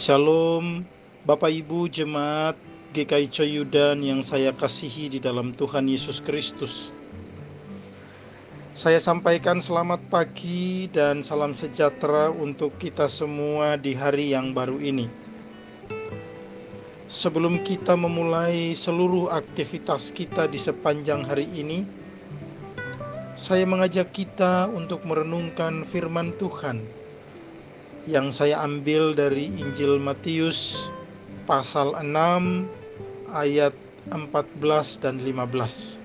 Shalom, Bapak Ibu Jemaat GKI Coyudan yang saya kasihi di dalam Tuhan Yesus Kristus. Saya sampaikan selamat pagi dan salam sejahtera untuk kita semua di hari yang baru ini. Sebelum kita memulai seluruh aktivitas kita di sepanjang hari ini, saya mengajak kita untuk merenungkan firman Tuhan yang saya ambil dari Injil Matius pasal 6 ayat 14 dan 15.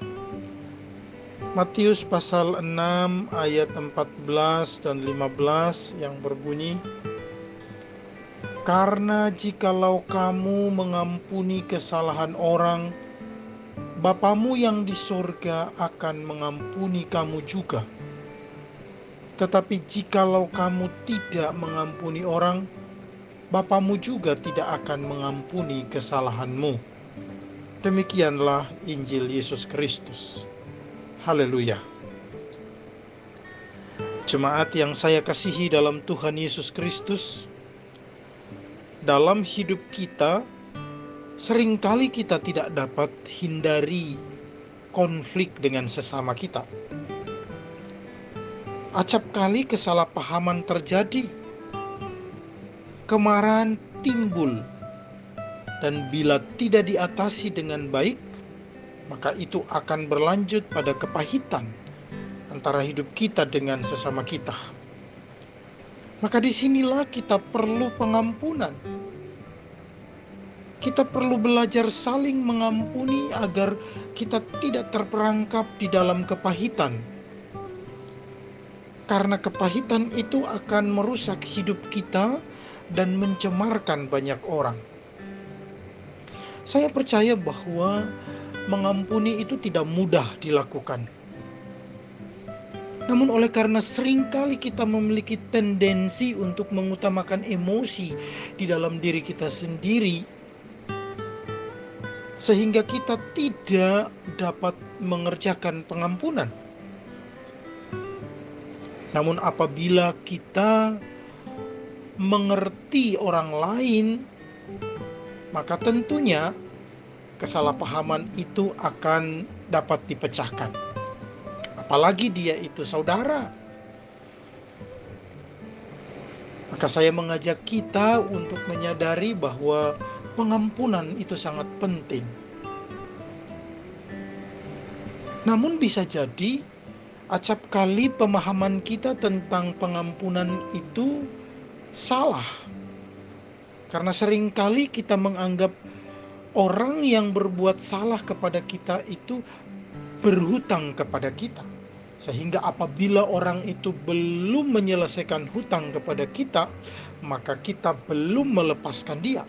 Matius pasal 6 ayat 14 dan 15 yang berbunyi Karena jikalau kamu mengampuni kesalahan orang Bapamu yang di sorga akan mengampuni kamu juga tetapi jikalau kamu tidak mengampuni orang, Bapamu juga tidak akan mengampuni kesalahanmu. Demikianlah Injil Yesus Kristus. Haleluya. Jemaat yang saya kasihi dalam Tuhan Yesus Kristus, dalam hidup kita sering kali kita tidak dapat hindari konflik dengan sesama kita Acap kali kesalahpahaman terjadi, kemarahan timbul, dan bila tidak diatasi dengan baik, maka itu akan berlanjut pada kepahitan antara hidup kita dengan sesama kita. Maka di sinilah kita perlu pengampunan. Kita perlu belajar saling mengampuni agar kita tidak terperangkap di dalam kepahitan karena kepahitan itu akan merusak hidup kita dan mencemarkan banyak orang. Saya percaya bahwa mengampuni itu tidak mudah dilakukan. Namun oleh karena sering kali kita memiliki tendensi untuk mengutamakan emosi di dalam diri kita sendiri sehingga kita tidak dapat mengerjakan pengampunan. Namun apabila kita mengerti orang lain, maka tentunya kesalahpahaman itu akan dapat dipecahkan. Apalagi dia itu saudara. Maka saya mengajak kita untuk menyadari bahwa pengampunan itu sangat penting. Namun bisa jadi acap kali pemahaman kita tentang pengampunan itu salah. Karena sering kali kita menganggap orang yang berbuat salah kepada kita itu berhutang kepada kita. Sehingga apabila orang itu belum menyelesaikan hutang kepada kita, maka kita belum melepaskan dia.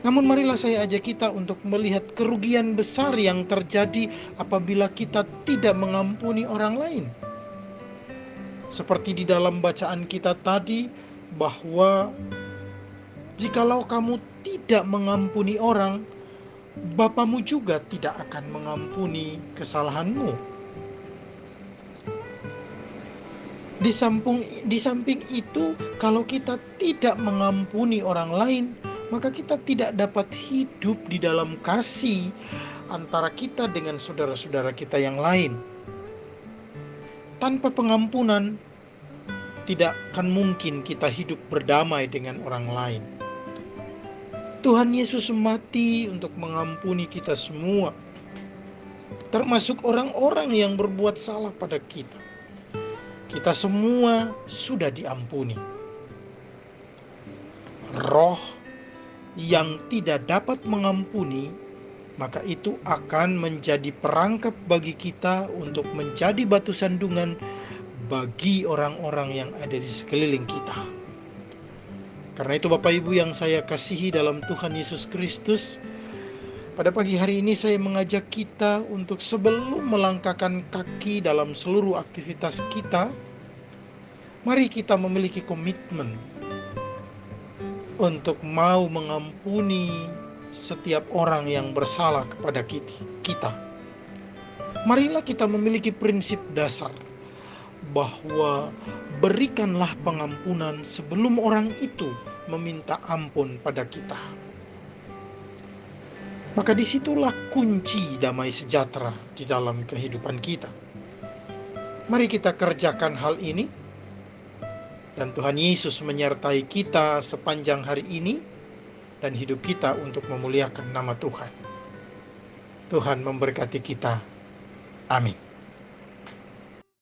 Namun marilah saya ajak kita untuk melihat kerugian besar yang terjadi apabila kita tidak mengampuni orang lain. Seperti di dalam bacaan kita tadi bahwa jikalau kamu tidak mengampuni orang, Bapamu juga tidak akan mengampuni kesalahanmu. Di samping, itu, kalau kita tidak mengampuni orang lain, maka kita tidak dapat hidup di dalam kasih antara kita dengan saudara-saudara kita yang lain. Tanpa pengampunan, tidak akan mungkin kita hidup berdamai dengan orang lain. Tuhan Yesus mati untuk mengampuni kita semua, termasuk orang-orang yang berbuat salah pada kita. Kita semua sudah diampuni. Roh yang tidak dapat mengampuni, maka itu akan menjadi perangkap bagi kita untuk menjadi batu sandungan bagi orang-orang yang ada di sekeliling kita. Karena itu Bapak Ibu yang saya kasihi dalam Tuhan Yesus Kristus, pada pagi hari ini saya mengajak kita untuk sebelum melangkahkan kaki dalam seluruh aktivitas kita, mari kita memiliki komitmen untuk mau mengampuni setiap orang yang bersalah kepada kita. Marilah kita memiliki prinsip dasar bahwa berikanlah pengampunan sebelum orang itu meminta ampun pada kita. Maka di situlah kunci damai sejahtera di dalam kehidupan kita. Mari kita kerjakan hal ini, dan Tuhan Yesus menyertai kita sepanjang hari ini dan hidup kita untuk memuliakan nama Tuhan. Tuhan memberkati kita. Amin.